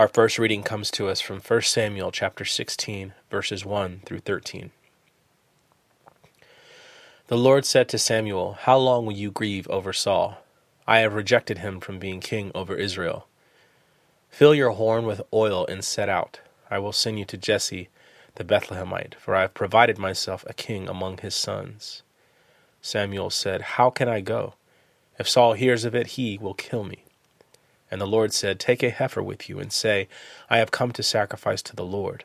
Our first reading comes to us from 1 Samuel chapter 16, verses 1 through 13. The Lord said to Samuel, How long will you grieve over Saul? I have rejected him from being king over Israel. Fill your horn with oil and set out. I will send you to Jesse the Bethlehemite, for I have provided myself a king among his sons. Samuel said, How can I go? If Saul hears of it, he will kill me. And the Lord said, Take a heifer with you, and say, I have come to sacrifice to the Lord.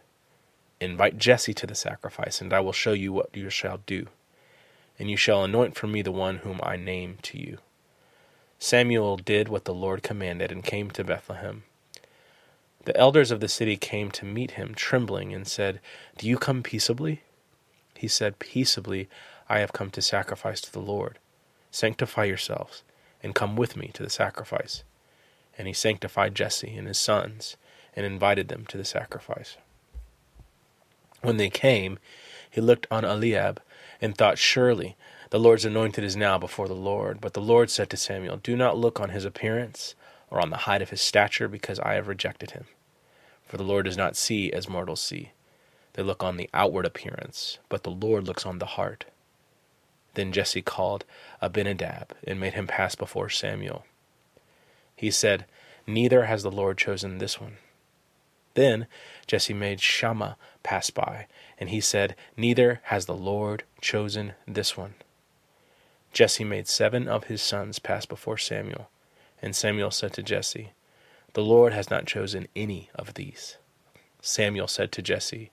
Invite Jesse to the sacrifice, and I will show you what you shall do. And you shall anoint for me the one whom I name to you. Samuel did what the Lord commanded, and came to Bethlehem. The elders of the city came to meet him, trembling, and said, Do you come peaceably? He said, Peaceably I have come to sacrifice to the Lord. Sanctify yourselves, and come with me to the sacrifice. And he sanctified Jesse and his sons, and invited them to the sacrifice. When they came, he looked on Eliab, and thought, Surely the Lord's anointed is now before the Lord. But the Lord said to Samuel, Do not look on his appearance, or on the height of his stature, because I have rejected him. For the Lord does not see as mortals see. They look on the outward appearance, but the Lord looks on the heart. Then Jesse called Abinadab, and made him pass before Samuel. He said, Neither has the Lord chosen this one. Then Jesse made Shammah pass by, and he said, Neither has the Lord chosen this one. Jesse made seven of his sons pass before Samuel, and Samuel said to Jesse, The Lord has not chosen any of these. Samuel said to Jesse,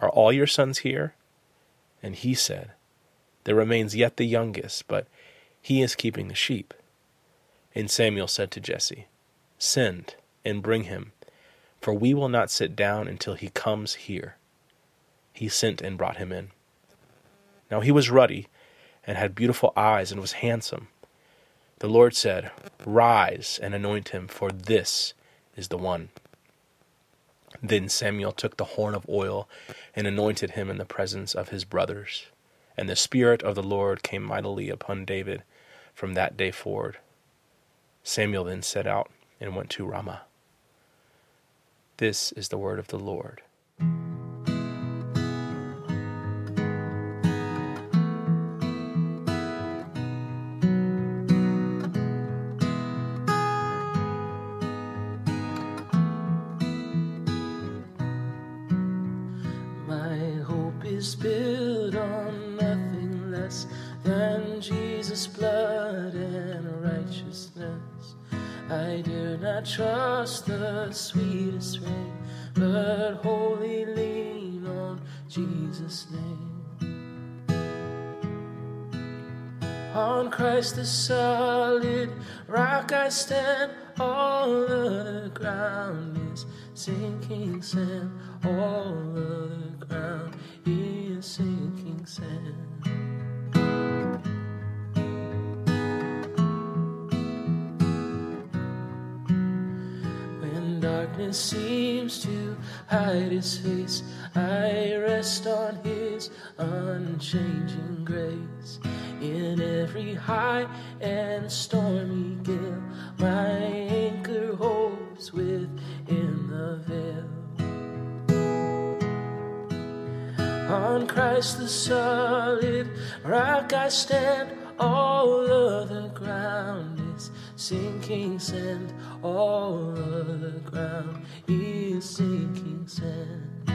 Are all your sons here? And he said, There remains yet the youngest, but he is keeping the sheep. And Samuel said to Jesse, Send and bring him, for we will not sit down until he comes here. He sent and brought him in. Now he was ruddy, and had beautiful eyes, and was handsome. The Lord said, Rise and anoint him, for this is the one. Then Samuel took the horn of oil and anointed him in the presence of his brothers. And the Spirit of the Lord came mightily upon David from that day forward. Samuel then set out and went to Ramah. This is the word of the Lord. Not trust the sweetest rain, but wholly lean on Jesus' name. On Christ the solid rock I stand, all the ground is sinking sand, all the ground is sinking sand. Darkness seems to hide his face, I rest on his unchanging grace. In every high and stormy gale, my anchor holds within the veil. On Christ the solid rock I stand, all other ground is sinking sand, all other ground is sinking sand.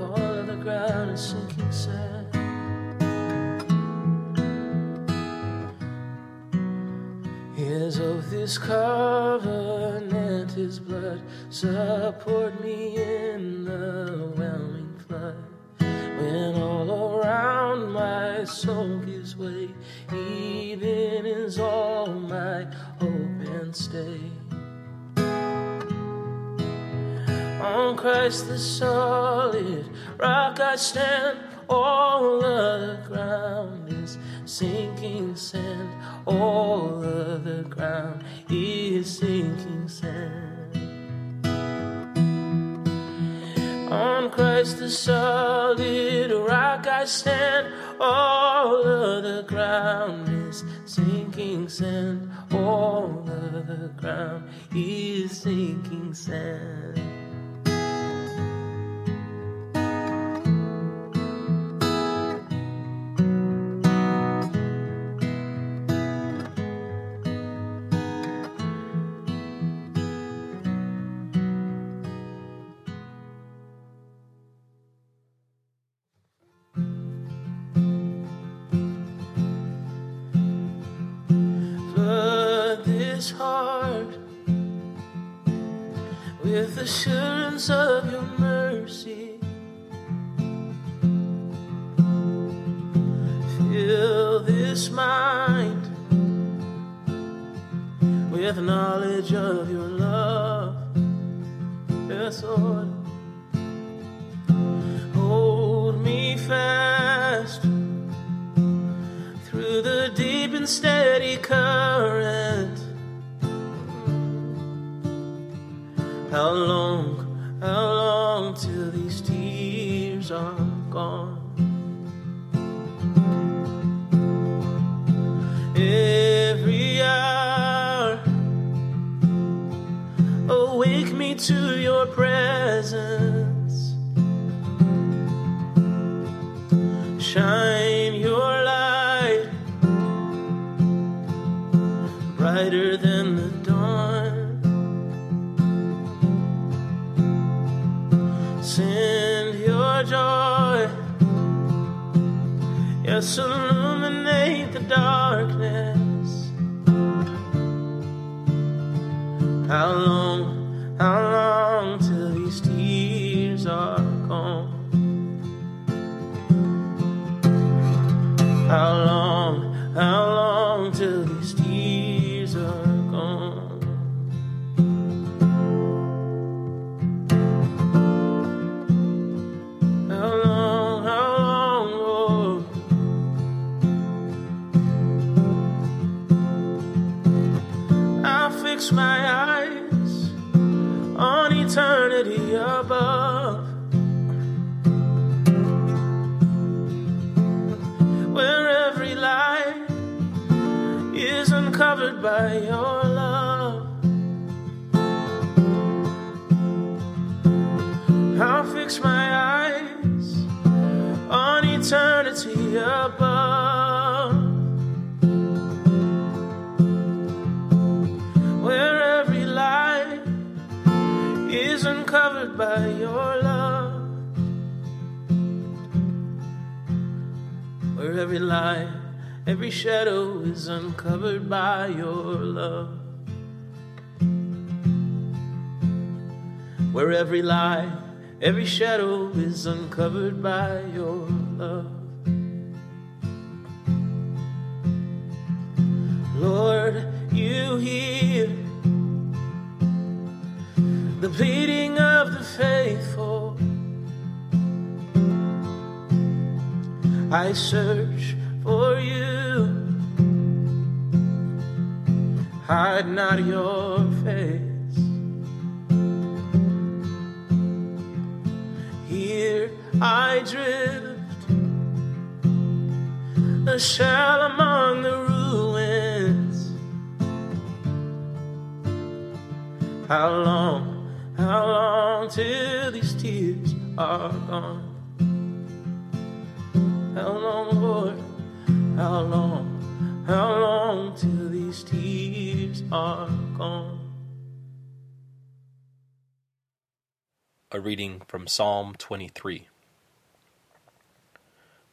All other ground is sinking sand. His oath, His covenant, His blood support me in the whelming flood. Soul gives way, even is all my hope and stay. On Christ the solid rock I stand, all other ground is sinking sand, all other ground is sinking sand. On Christ the solid rock I stand, all of the ground is sinking sand. All of the ground is sinking sand. Yes, fix my eyes on eternity above, where every lie is uncovered by your love. where every lie, every shadow is uncovered by your love. Where every lie, every shadow is uncovered by your love. Lord, you hear the pleading of the faithful. I search for you. Hide not your face. I drift, a shell among the ruins. How long, how long till these tears are gone? How long, Lord? How long? How long till these tears are gone? A reading from Psalm 23.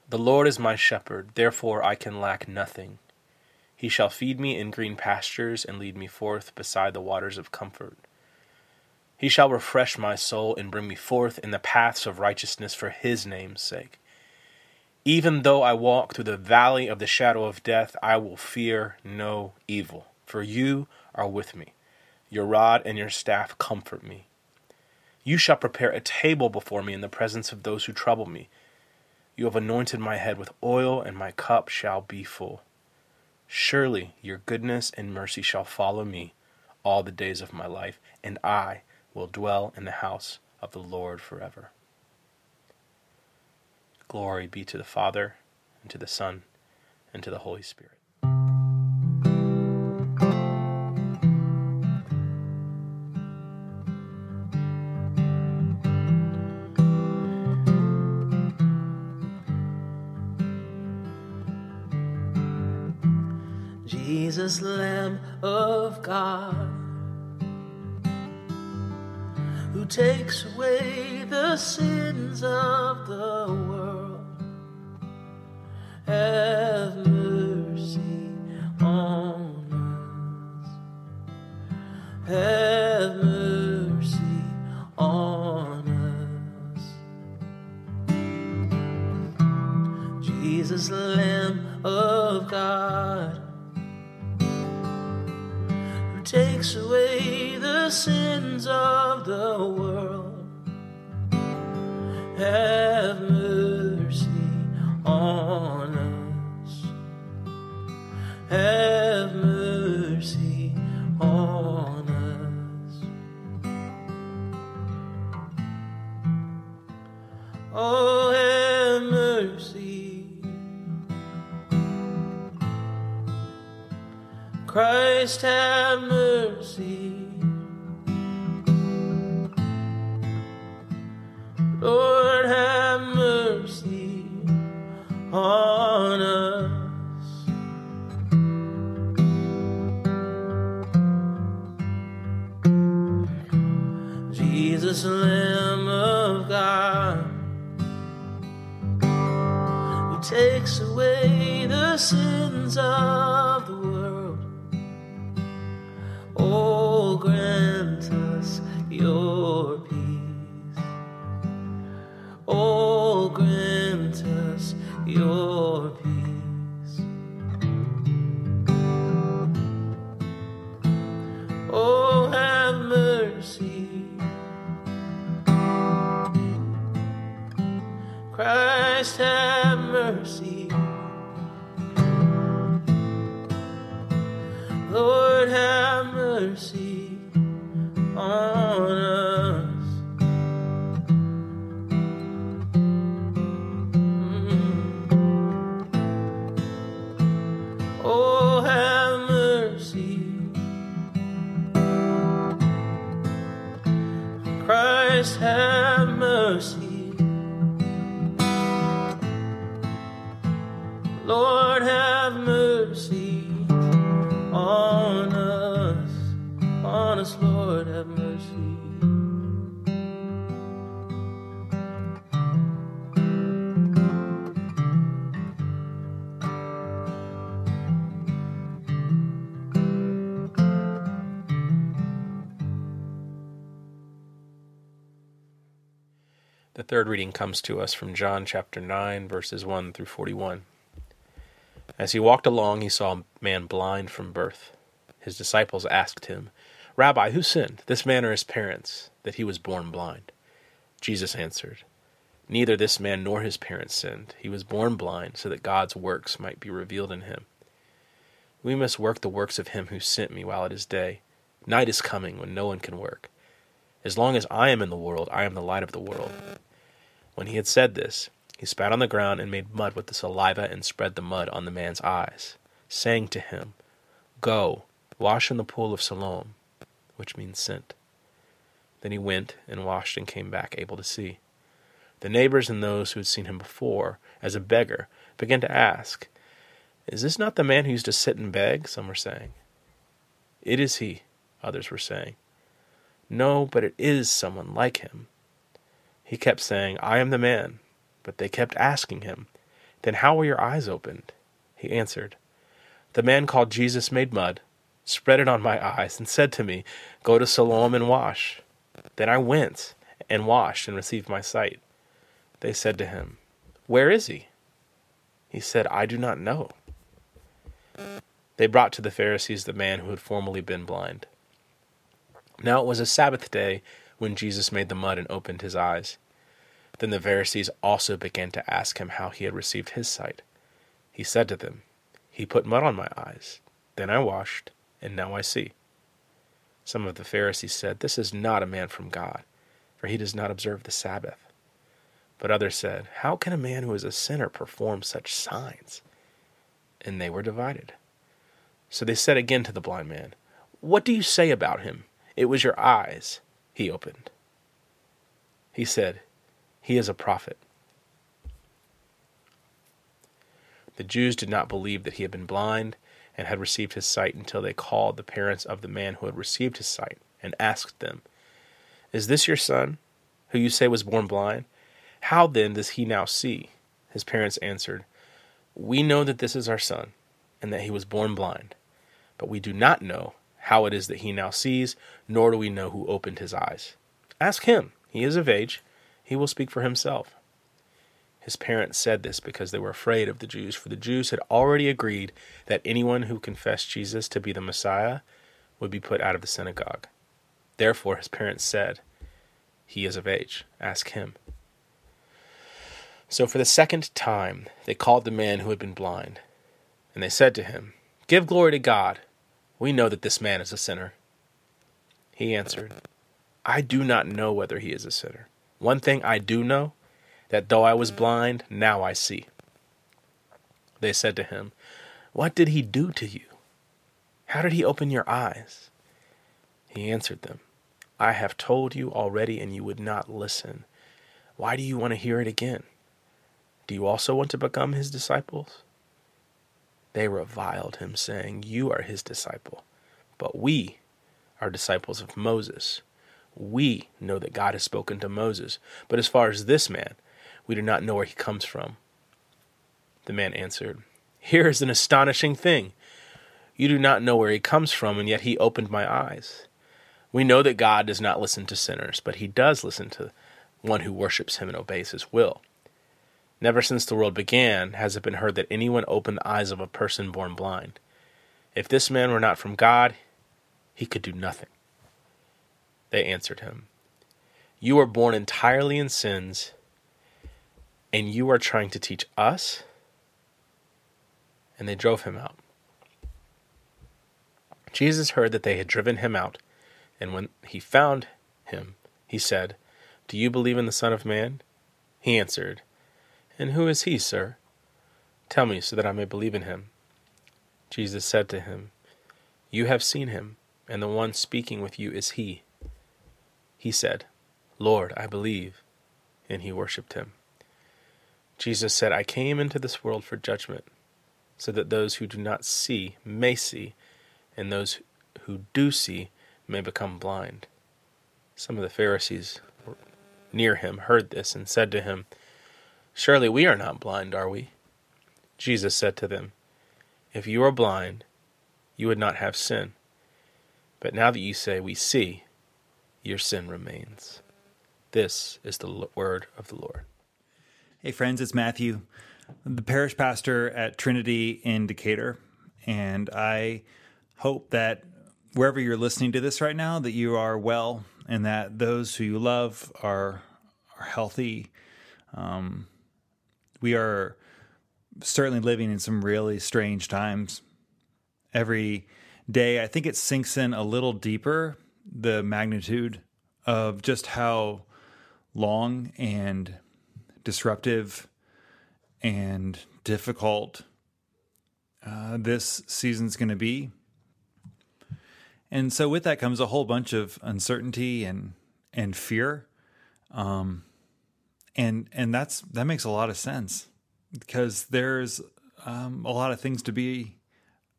The Lord is my shepherd, therefore I can lack nothing. He shall feed me in green pastures and lead me forth beside the waters of comfort. He shall refresh my soul and bring me forth in the paths of righteousness for his name's sake. Even though I walk through the valley of the shadow of death, I will fear no evil, for you are with me. Your rod and your staff comfort me. You shall prepare a table before me in the presence of those who trouble me. You have anointed my head with oil, and my cup shall be full. Surely your goodness and mercy shall follow me all the days of my life, and I will dwell in the house of the Lord forever. Glory be to the Father, and to the Son, and to the Holy Spirit. Jesus, Lamb of God, who takes away the sins of the world, have mercy on us. Have mercy on us. Jesus, Reading comes to us from John chapter 9, verses 1 through 41. As he walked along, he saw a man blind from birth. His disciples asked him, Rabbi, who sinned, this man or his parents, that he was born blind? Jesus answered, Neither this man nor his parents sinned. He was born blind, so that God's works might be revealed in him. We must work the works of him who sent me while it is day. Night is coming when no one can work. As long as I am in the world, I am the light of the world. When he had said this, he spat on the ground and made mud with the saliva and spread the mud on the man's eyes, saying to him, Go, wash in the pool of Siloam, which means sent. Then he went and washed and came back able to see. The neighbors and those who had seen him before, as a beggar, began to ask, Is this not the man who used to sit and beg? Some were saying. It is he, others were saying. No, but it is someone like him. He kept saying, I am the man. But they kept asking him, Then how were your eyes opened? He answered, The man called Jesus made mud, spread it on my eyes, and said to me, Go to Siloam and wash. Then I went and washed and received my sight. They said to him, Where is he? He said, I do not know. They brought to the Pharisees the man who had formerly been blind. Now it was a Sabbath day when Jesus made the mud and opened his eyes. Then the Pharisees also began to ask him how he had received his sight. He said to them, He put mud on my eyes. Then I washed, and now I see. Some of the Pharisees said, This is not a man from God, for he does not observe the Sabbath. But others said, How can a man who is a sinner perform such signs? And they were divided. So they said again to the blind man, What do you say about him? It was your eyes he opened. He said, He is a prophet. The Jews did not believe that he had been blind and had received his sight until they called the parents of the man who had received his sight and asked them, Is this your son, who you say was born blind? How then does he now see? His parents answered, We know that this is our son, and that he was born blind, but we do not know how it is that he now sees, nor do we know who opened his eyes. Ask him. He is of age. He will speak for himself. His parents said this because they were afraid of the Jews, for the Jews had already agreed that anyone who confessed Jesus to be the Messiah would be put out of the synagogue. Therefore, his parents said, He is of age. Ask him. So, for the second time, they called the man who had been blind, and they said to him, Give glory to God. We know that this man is a sinner. He answered, I do not know whether he is a sinner. One thing I do know that though I was blind, now I see. They said to him, What did he do to you? How did he open your eyes? He answered them, I have told you already, and you would not listen. Why do you want to hear it again? Do you also want to become his disciples? They reviled him, saying, You are his disciple, but we are disciples of Moses. We know that God has spoken to Moses, but as far as this man, we do not know where he comes from. The man answered, Here is an astonishing thing. You do not know where he comes from, and yet he opened my eyes. We know that God does not listen to sinners, but he does listen to one who worships him and obeys his will. Never since the world began has it been heard that anyone opened the eyes of a person born blind. If this man were not from God, he could do nothing. They answered him, You were born entirely in sins and you are trying to teach us? And they drove him out. Jesus heard that they had driven him out, and when he found him, he said, Do you believe in the Son of Man? He answered, And who is he, sir? Tell me, so that I may believe in him. Jesus said to him, You have seen him, and the one speaking with you is he. He said, Lord, I believe. And he worshipped him. Jesus said, I came into this world for judgment, so that those who do not see may see, and those who do see may become blind. Some of the Pharisees near him heard this and said to him, Surely we are not blind, are we? Jesus said to them, If you are blind, you would not have sin. But now that you say, We see, your sin remains. This is the word of the Lord. Hey, friends, it's Matthew, the parish pastor at Trinity in Decatur. And I hope that wherever you're listening to this right now, that you are well and that those who you love are, are healthy. Um, we are certainly living in some really strange times. Every day, I think it sinks in a little deeper the magnitude of just how long and disruptive and difficult uh, this season's going to be. And so with that comes a whole bunch of uncertainty and and fear. Um, and and that's that makes a lot of sense because there's um, a lot of things to be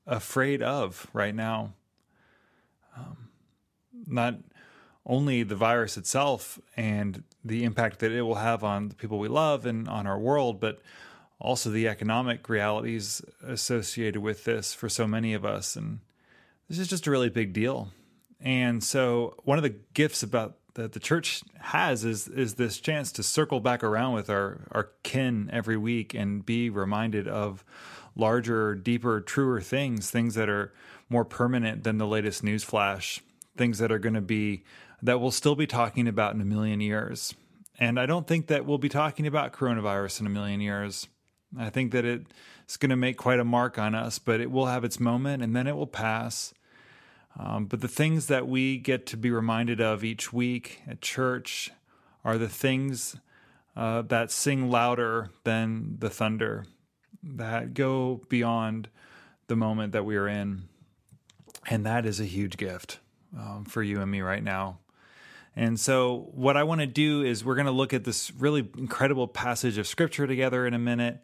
afraid of right now. Um, not only the virus itself and the impact that it will have on the people we love and on our world, but also the economic realities associated with this for so many of us. And this is just a really big deal. And so, one of the gifts about that the church has is is this chance to circle back around with our our kin every week and be reminded of larger, deeper, truer things, things that are more permanent than the latest news flash, things that are going to be that we'll still be talking about in a million years. And I don't think that we'll be talking about coronavirus in a million years. I think that it's going to make quite a mark on us, but it will have its moment and then it will pass. Um, but the things that we get to be reminded of each week at church are the things uh, that sing louder than the thunder, that go beyond the moment that we are in. And that is a huge gift um, for you and me right now. And so, what I want to do is we're going to look at this really incredible passage of scripture together in a minute.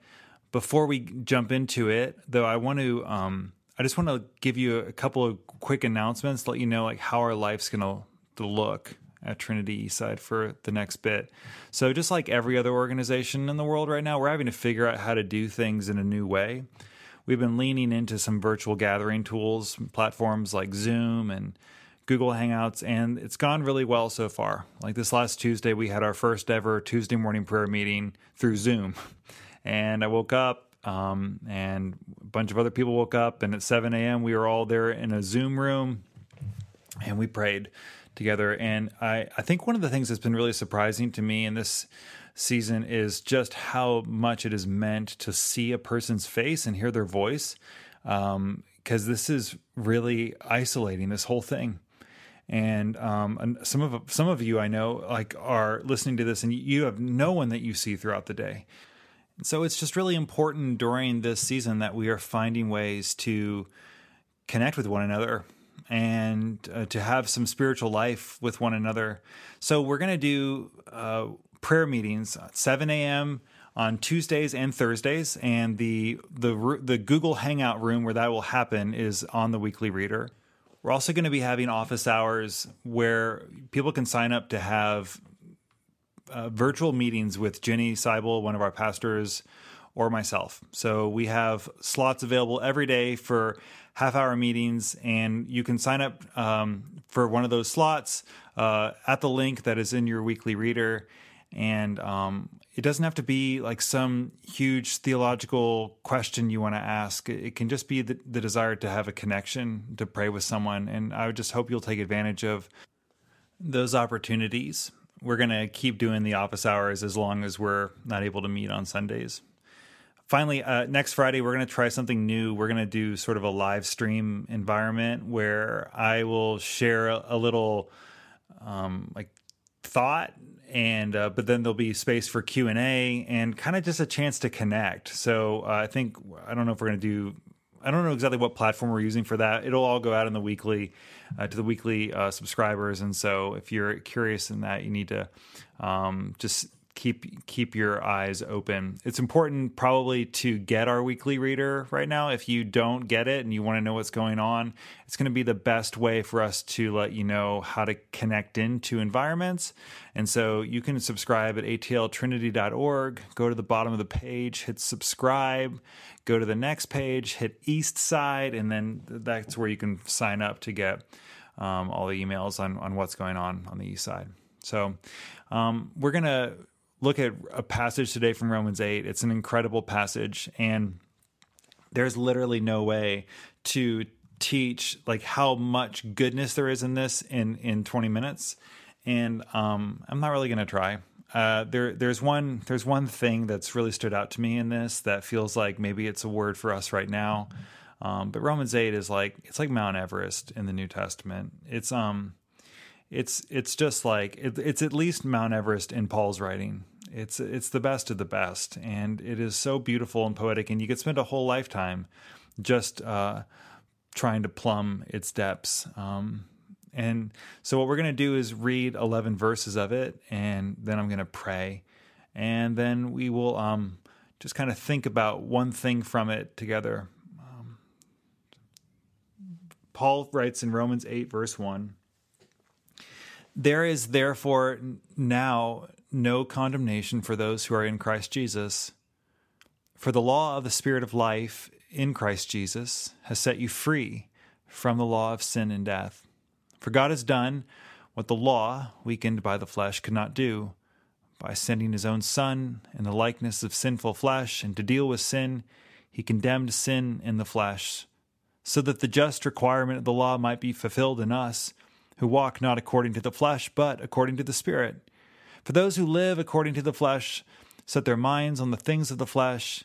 Before we jump into it, though, I want to, um, I just want to give you a couple of quick announcements, let you know like how our life's going to look at Trinity Eastside for the next bit. So, just like every other organization in the world right now, we're having to figure out how to do things in a new way. We've been leaning into some virtual gathering tools, platforms like Zoom and Google Hangouts, and it's gone really well so far. Like this last Tuesday, we had our first ever Tuesday morning prayer meeting through Zoom. And I woke up, um, and a bunch of other people woke up, and at 7 a.m., we were all there in a Zoom room, and we prayed together. And I, I think one of the things that's been really surprising to me in this season is just how much it is meant to see a person's face and hear their voice. Because um, this is really isolating, this whole thing and um, and some of some of you I know like are listening to this, and you have no one that you see throughout the day. So it's just really important during this season that we are finding ways to connect with one another and uh, to have some spiritual life with one another. So we're going to do uh, prayer meetings at 7 a.m. on Tuesdays and Thursdays, and the the the Google Hangout room where that will happen is on the Weekly Reader. We're also going to be having office hours where people can sign up to have uh, virtual meetings with Jenny Seibel, one of our pastors, or myself. So we have slots available every day for half hour meetings, and you can sign up um, for one of those slots uh, at the link that is in your weekly reader. And um, it doesn't have to be like some huge theological question you want to ask. It can just be the, the, desire to have a connection, to pray with someone. And I would just hope you'll take advantage of those opportunities. We're going to keep doing the office hours as long as we're not able to meet on Sundays. Finally, uh, next Friday, we're going to try something new. We're going to do sort of a live stream environment where I will share a, little um, like thought and uh, but then there'll be space for Q and A and kind of just a chance to connect. So uh, I think I don't know if we're going to do. I don't know exactly what platform we're using for that. It'll all go out in the weekly uh, to the weekly uh, subscribers, and so if you're curious in that, you need to um, just keep keep your eyes open. It's important probably to get our weekly reader right now. If you don't get it and you want to know what's going on, it's going to be the best way for us to let you know how to connect into environments. And so you can subscribe at atltrinity.org, go to the bottom of the page, hit subscribe, go to the next page, hit east side, and then that's where you can sign up to get um, all the emails on, on what's going on on the east side. So um, we're going to look at a passage today from Romans 8. It's an incredible passage and there's literally no way to teach like how much goodness there is in this in in 20 minutes and um, I'm not really going to try. Uh, there, there's one, there's one thing that's really stood out to me in this that feels like maybe it's a word for us right now. Um, but Romans eight is like it's like Mount Everest in the New Testament. It's um, it's it's just like it, it's at least Mount Everest in Paul's writing. It's it's the best of the best, and it is so beautiful and poetic. And you could spend a whole lifetime just uh, trying to plumb its depths. Um, and so, what we're going to do is read eleven verses of it, and then I'm going to pray, and then we will um, just kind of think about one thing from it together. Um, Paul writes in Romans eight, verse one. There is therefore now no condemnation for those who are in Christ Jesus. For the law of the Spirit of life in Christ Jesus has set you free from the law of sin and death. For God has done what the law, weakened by the flesh, could not do. By sending his own Son in the likeness of sinful flesh, and to deal with sin, he condemned sin in the flesh, so that the just requirement of the law might be fulfilled in us, who walk not according to the flesh, but according to the Spirit. For those who live according to the flesh set their minds on the things of the flesh,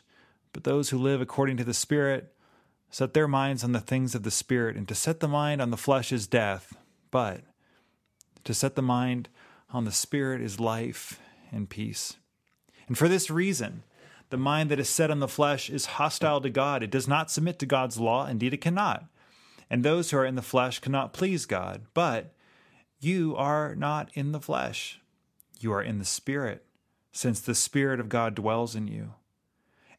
but those who live according to the Spirit set their minds on the things of the Spirit. And to set the mind on the flesh is death, but to set the mind on the Spirit is life and peace. And for this reason, the mind that is set on the flesh is hostile to God. It does not submit to God's law. Indeed, it cannot. And those who are in the flesh cannot please God. But you are not in the flesh, you are in the Spirit, since the Spirit of God dwells in you.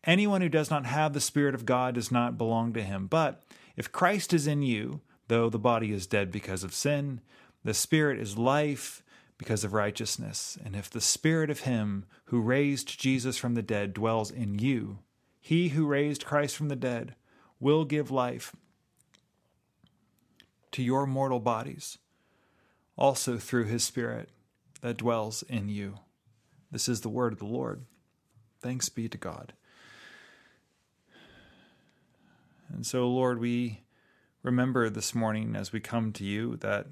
Anyone who does not have the Spirit of God does not belong to him. But if Christ is in you, though the body is dead because of sin, the Spirit is life because of righteousness. And if the Spirit of Him who raised Jesus from the dead dwells in you, He who raised Christ from the dead will give life to your mortal bodies, also through His Spirit that dwells in you. This is the word of the Lord. Thanks be to God. And so, Lord, we remember this morning as we come to you that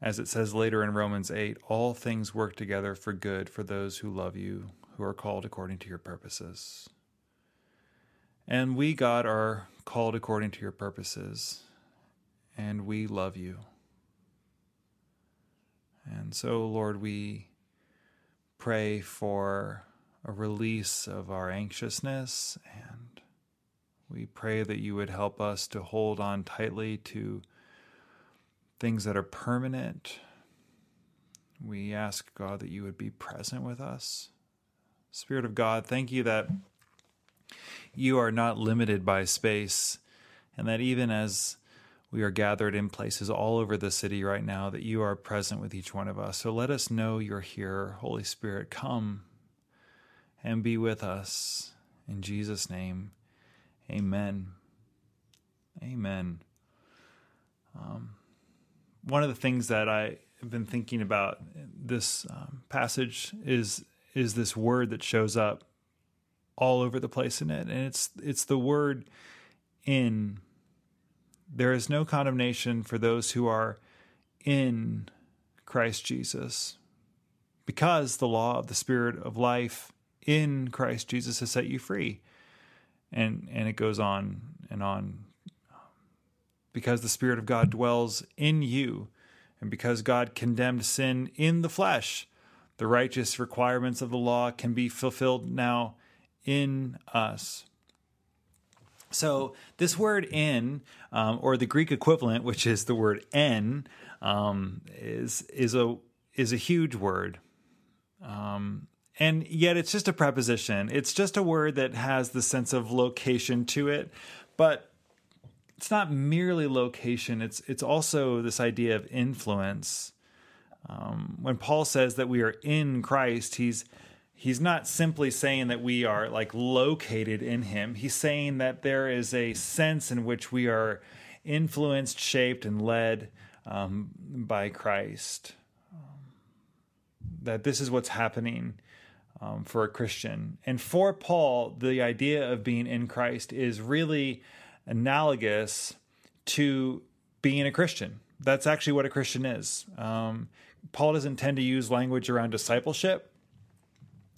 As it says later in Romans 8, all things work together for good for those who love you, who are called according to your purposes. And we, God, are called according to your purposes, and we love you. And so, Lord, we pray for a release of our anxiousness, and we pray that you would help us to hold on tightly to things that are permanent. We ask, God, that you would be present with us. Spirit of God, thank you that you are not limited by space, and that even as we are gathered in places all over the city right now, that you are present with each one of us. So let us know you're here. Holy Spirit, come and be with us. In Jesus' name, amen. Amen. Um, one of the things that I have been thinking about this um, passage is is this word that shows up all over the place in it, and it's it's the word in. There is no condemnation for those who are in Christ Jesus, because the law of the Spirit of life in Christ Jesus has set you free, and and it goes on and on. Because the Spirit of God dwells in you, and because God condemned sin in the flesh, the righteous requirements of the law can be fulfilled now in us. So, this word in, um, or the Greek equivalent, which is the word en, um, is, is, a, is a huge word. Um, and yet, it's just a preposition. It's just a word that has the sense of location to it. But it's not merely location it's it's also this idea of influence um, when paul says that we are in christ he's he's not simply saying that we are like located in him he's saying that there is a sense in which we are influenced shaped and led um, by christ that this is what's happening um, for a christian and for paul the idea of being in christ is really analogous to being a Christian. That's actually what a Christian is. Um, Paul doesn't tend to use language around discipleship.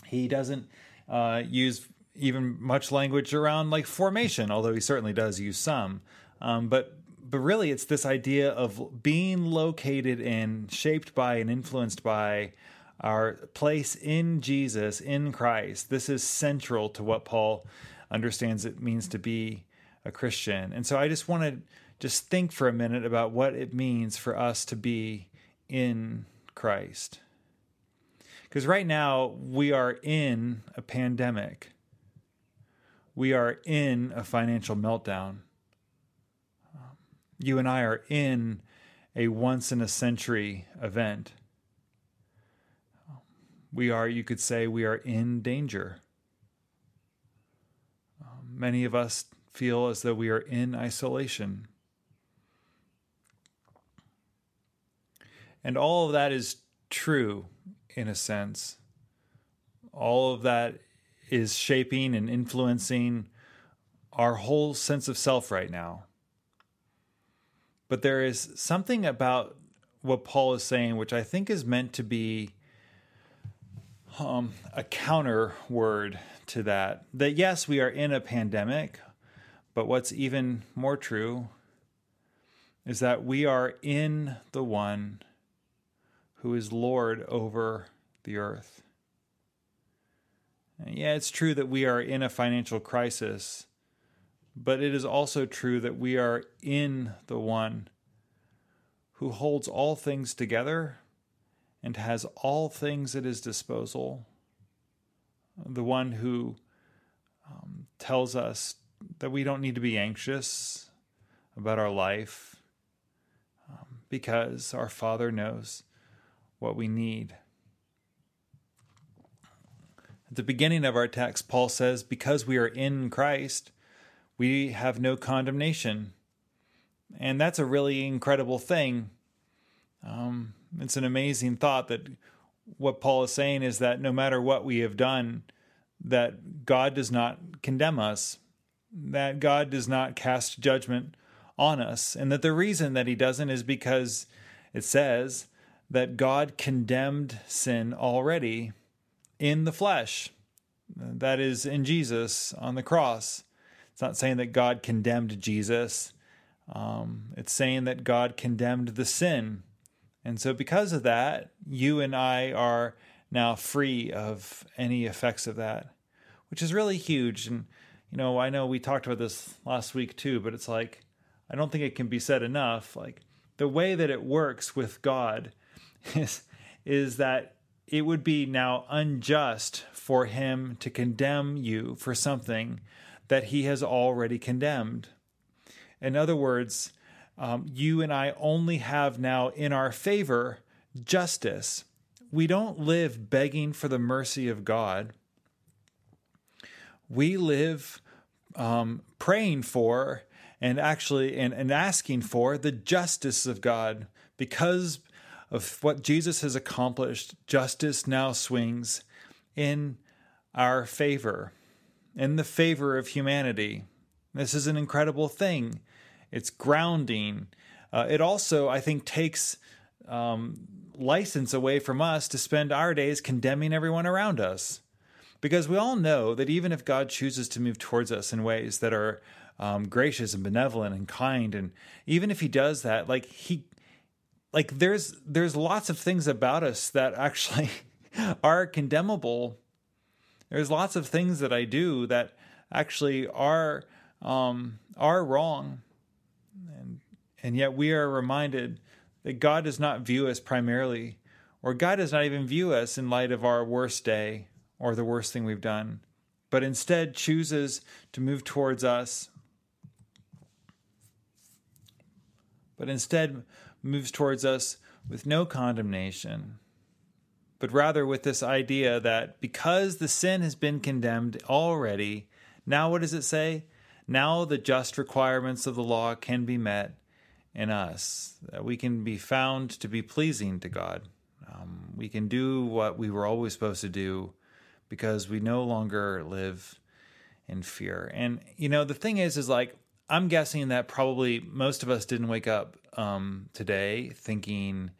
He doesn't uh, use even much language around like formation, although he certainly does use some. Um, but but really, it's this idea of being located in, shaped by, and influenced by our place in Jesus, in Christ. This is central to what Paul understands it means to be a Christian. And so I just want to just think for a minute about what it means for us to be in Christ. Because right now we are in a pandemic. We are in a financial meltdown. You and I are in a once in a century event. We are, you could say, we are in danger. Many of us feel as though we are in isolation. And all of that is true in a sense. All of that is shaping and influencing our whole sense of self right now. But there is something about what Paul is saying, which I think is meant to be um, a counter word to that. That yes, we are in a pandemic. But what's even more true is that we are in the one who is Lord over the earth. And yeah, it's true that we are in a financial crisis, but it is also true that we are in the one who holds all things together and has all things at his disposal. The one who um, tells us that we don't need to be anxious about our life um, because our Father knows what we need. At the beginning of our text, Paul says, Because we are in Christ, we have no condemnation. And that's a really incredible thing. Um, it's an amazing thought that what Paul is saying is that no matter what we have done, that God does not condemn us, that God does not cast judgment on us, and that the reason that he doesn't is because it says that God condemned sin already in the flesh. That is in Jesus on the cross. It's not saying that God condemned Jesus. Um, it's saying that God condemned the sin. And so, because of that, you and I are now free of any effects of that, which is really huge. And, you know, I know we talked about this last week too, but it's like, I don't think it can be said enough. Like, the way that it works with God is, is that it would be now unjust for him to condemn you for something that he has already condemned. In other words, um, you and I only have now in our favor justice. We don't live begging for the mercy of God. We live um, praying for and actually and, and asking for the justice of God because of what Jesus has accomplished, justice now swings in our favor, in the favor of humanity. This is an incredible thing. It's grounding. Uh, it also, I think, takes um, license away from us to spend our days condemning everyone around us. Because we all know that even if God chooses to move towards us in ways that are um, gracious and benevolent and kind, and even if He does that, like He like there's there's lots of things about us that actually are condemnable. There's lots of things that I do that actually are um, are wrong, and and yet we are reminded that God does not view us primarily, or God does not even view us in light of our worst day or the worst thing we've done, but instead chooses to move towards us. But instead moves towards us with no condemnation, but rather with this idea that because the sin has been condemned already, now what does it say? Now the just requirements of the law can be met in us, that we can be found to be pleasing to God. Um, we can do what we were always supposed to do because we no longer live in fear. And, you know, the thing is, is like, I'm guessing that probably most of us didn't wake up um, today thinking,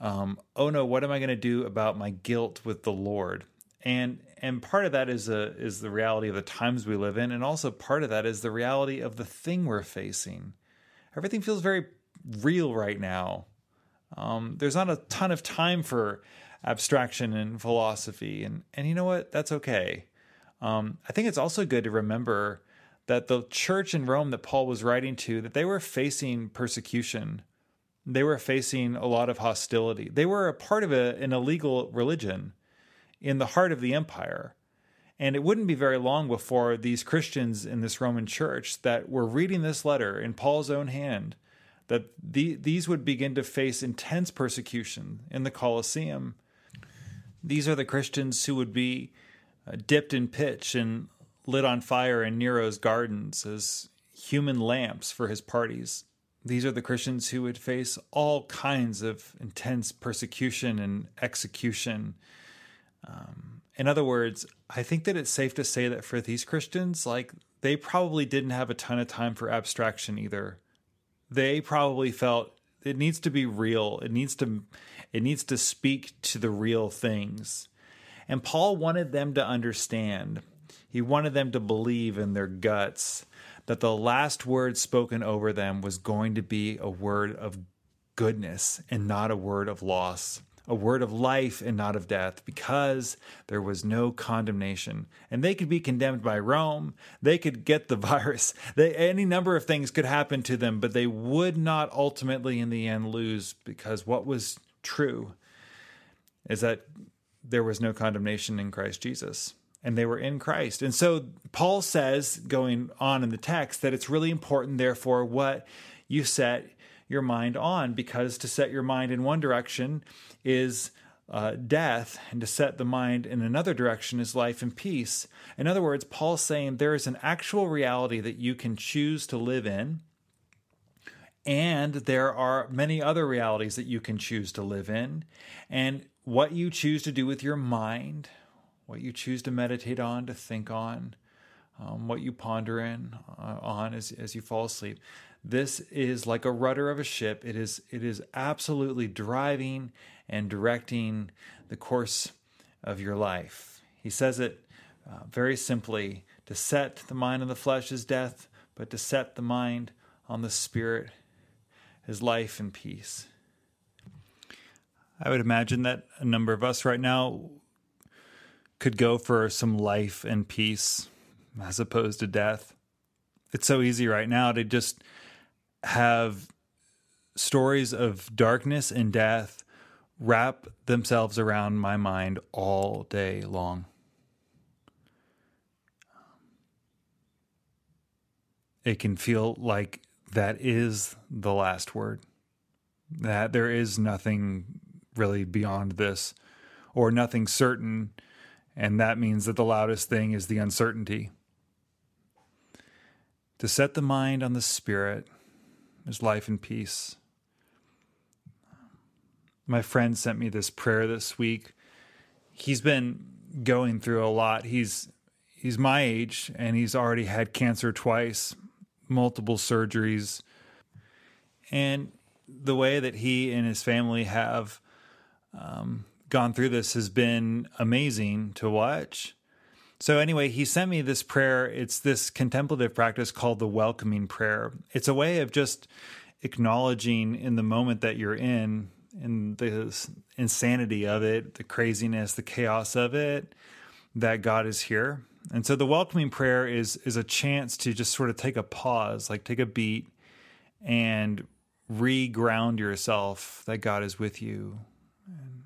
um, "Oh no, what am I going to do about my guilt with the Lord?" And and part of that is a is the reality of the times we live in, and also part of that is the reality of the thing we're facing. Everything feels very real right now. Um, there's not a ton of time for abstraction and philosophy, and and you know what? That's okay. Um, I think it's also good to remember that the church in Rome that Paul was writing to that they were facing persecution. They were facing a lot of hostility. They were a part of a, an illegal religion in the heart of the empire. And it wouldn't be very long before these Christians in this Roman church that were reading this letter in Paul's own hand that the, these would begin to face intense persecution in the Colosseum. These are the Christians who would be uh, dipped in pitch and lit on fire in Nero's gardens as human lamps for his parties. These are the Christians who would face all kinds of intense persecution and execution. Um, in other words, I think that it's safe to say that for these Christians, like they probably didn't have a ton of time for abstraction either. They probably felt it needs to be real. It needs to it needs to speak to the real things. And Paul wanted them to understand he wanted them to believe in their guts that the last word spoken over them was going to be a word of goodness and not a word of loss, a word of life and not of death, because there was no condemnation. And they could be condemned by Rome, they could get the virus, they, any number of things could happen to them, but they would not ultimately, in the end, lose because what was true is that there was no condemnation in Christ Jesus. And they were in Christ. And so Paul says, going on in the text, that it's really important, therefore, what you set your mind on, because to set your mind in one direction is uh, death, and to set the mind in another direction is life and peace. In other words, Paul's saying there is an actual reality that you can choose to live in, and there are many other realities that you can choose to live in. And what you choose to do with your mind, what you choose to meditate on, to think on, um, what you ponder in uh, on as, as you fall asleep. This is like a rudder of a ship. It is it is absolutely driving and directing the course of your life. He says it uh, very simply: to set the mind on the flesh is death, but to set the mind on the spirit is life and peace. I would imagine that a number of us right now could go for some life and peace as opposed to death. It's so easy right now to just have stories of darkness and death wrap themselves around my mind all day long. It can feel like that is the last word, that there is nothing really beyond this, or nothing certain, and that means that the loudest thing is the uncertainty. To set the mind on the Spirit is life and peace. My friend sent me this prayer this week. He's been going through a lot. He's he's my age and he's already had cancer twice, multiple surgeries. And the way that he and his family have um, gone through this has been amazing to watch. So, anyway, he sent me this prayer. It's this contemplative practice called the welcoming prayer. It's a way of just acknowledging in the moment that you're in, in the insanity of it, the craziness, the chaos of it, that God is here. And so the welcoming prayer is is a chance to just sort of take a pause, like take a beat and re-ground yourself that God is with you. And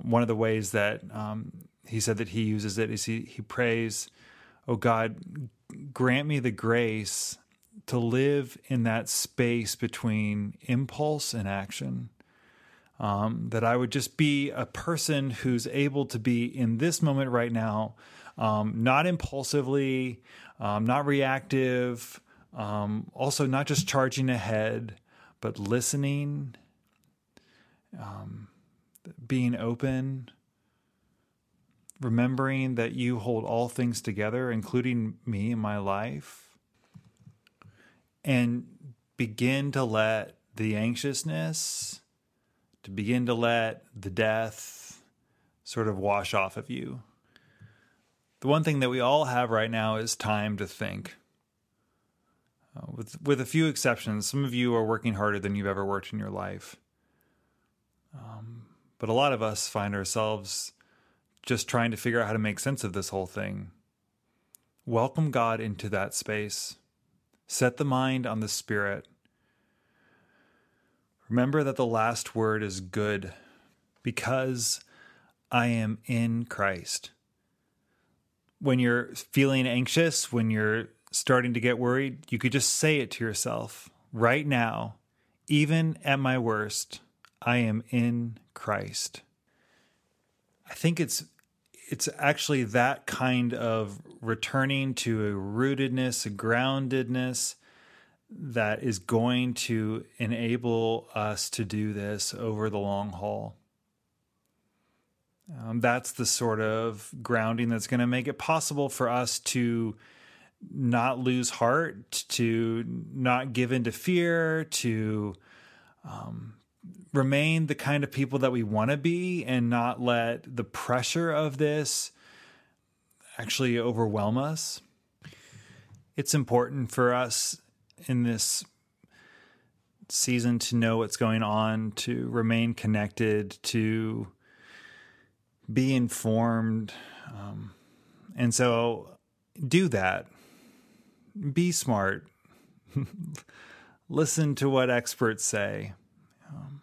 one of the ways that um, he said that he uses it is he, he prays, Oh God, grant me the grace to live in that space between impulse and action. Um, that I would just be a person who's able to be in this moment right now, um, not impulsively, um, not reactive, um, also not just charging ahead, but listening, um, being open, remembering that you hold all things together, including me and my life, and begin to let the anxiousness, to begin to let the death sort of wash off of you. The one thing that we all have right now is time to think. Uh, with with a few exceptions, some of you are working harder than you've ever worked in your life. Um, but a lot of us find ourselves just trying to figure out how to make sense of this whole thing. Welcome God into that space. Set the mind on the Spirit. Remember that the last word is good because I am in Christ. When you're feeling anxious, when you're starting to get worried, you could just say it to yourself right now, even at my worst, I am in Christ. I think it's it's actually that kind of returning to a rootedness, a groundedness that is going to enable us to do this over the long haul. Um, that's the sort of grounding that's going to make it possible for us to not lose heart, to not give in to fear, to um, remain the kind of people that we want to be and not let the pressure of this actually overwhelm us. It's important for us in this season to know what's going on, to remain connected, to be informed. Um, and so do that. Be smart. Listen to what experts say. Um,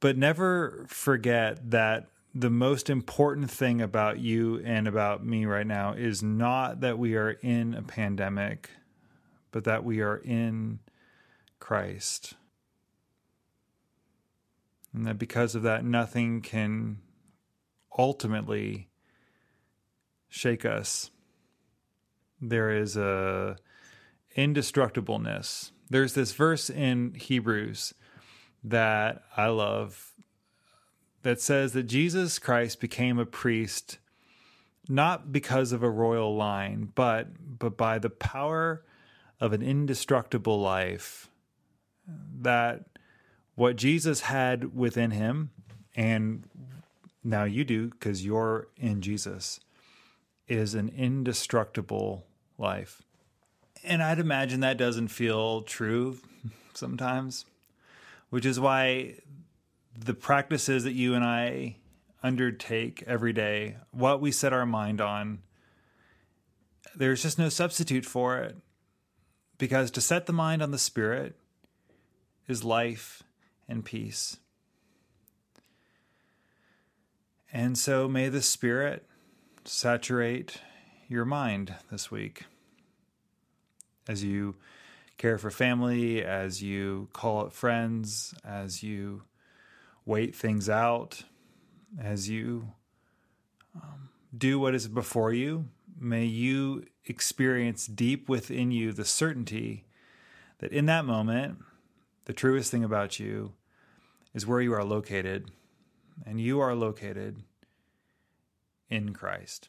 but never forget that the most important thing about you and about me right now is not that we are in a pandemic, but that we are in Christ. And that because of that, nothing can ultimately shake us. There is a indestructibleness. There's this verse in Hebrews that I love that says that Jesus Christ became a priest not because of a royal line, but but by the power of an indestructible life that what Jesus had within him and now you do cuz you're in Jesus is an indestructible life. And I'd imagine that doesn't feel true sometimes, which is why the practices that you and I undertake every day, what we set our mind on, there's just no substitute for it. Because to set the mind on the Spirit is life and peace. And so may the Spirit saturate your mind this week as you care for family, as you call up friends, as you wait things out as you um, do what is before you. May you experience deep within you the certainty that in that moment, the truest thing about you is where you are located, and you are located in Christ.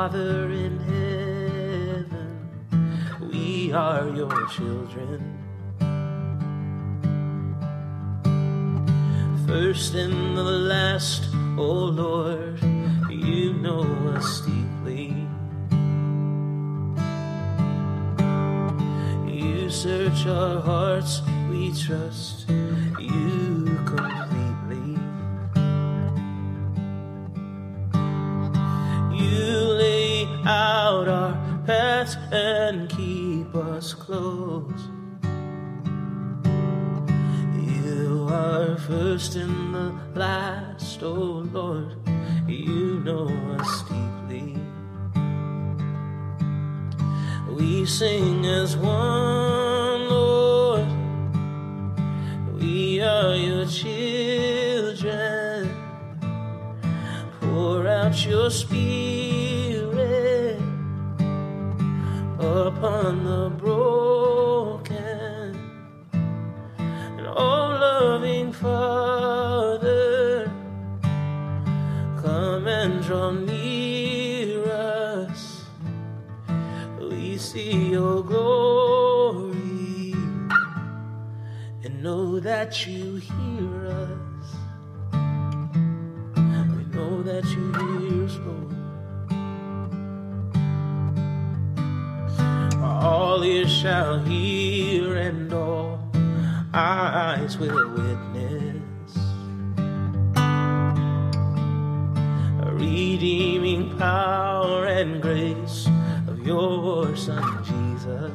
Father in heaven, we are your children. first and the last, oh Lord, you know us deeply. You search our hearts, we trust upon the broken and all loving Father, come and draw near us. We see your glory and know that you shall hear and all eyes will witness a redeeming power and grace of your Son Jesus.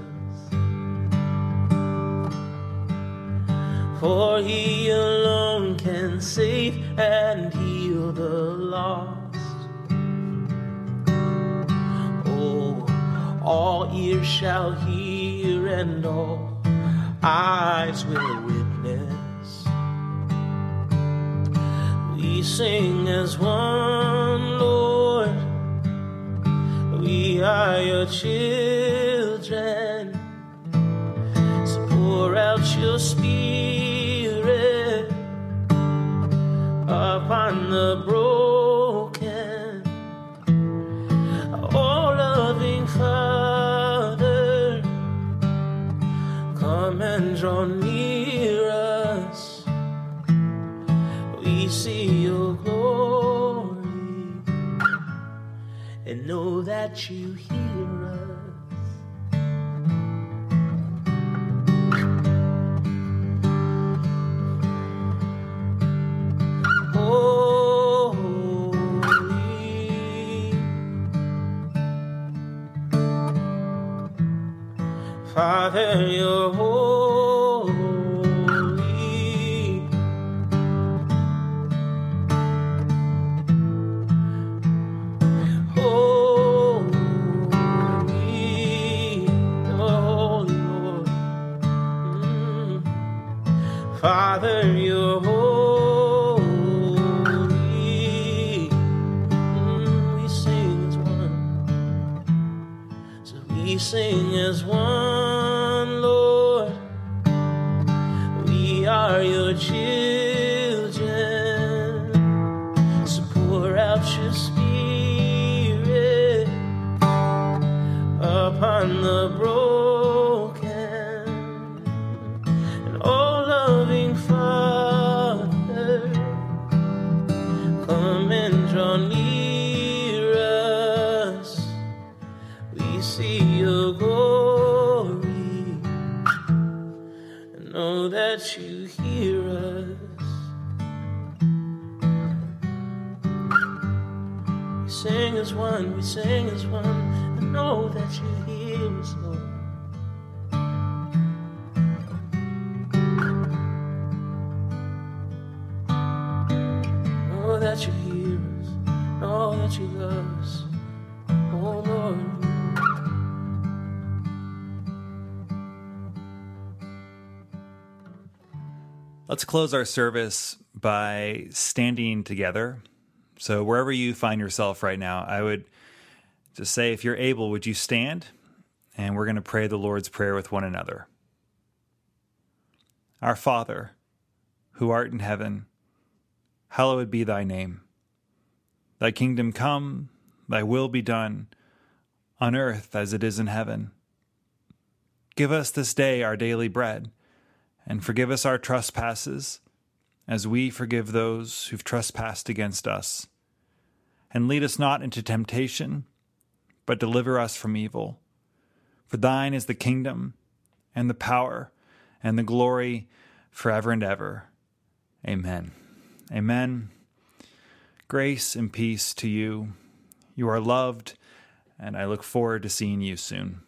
For he alone can save and heal the lost. Oh, all ears shall eyes will witness. We sing as one, Lord. We are your children. So pour out your spirit upon the broken. Your glory know that you hear us. We sing as one, we sing as one, and know that you hear Let's close our service by standing together. So, wherever you find yourself right now, I would just say, if you're able, would you stand? And we're going to pray the Lord's Prayer with one another. Our Father, who art in heaven, hallowed be thy name. Thy kingdom come, thy will be done, on earth as it is in heaven. Give us this day our daily bread and forgive us our trespasses, as we forgive those who've trespassed against us. And lead us not into temptation, but deliver us from evil. For thine is the kingdom, and the power, and the glory forever and ever. Amen. Amen. Grace and peace to you. You are loved, and I look forward to seeing you soon.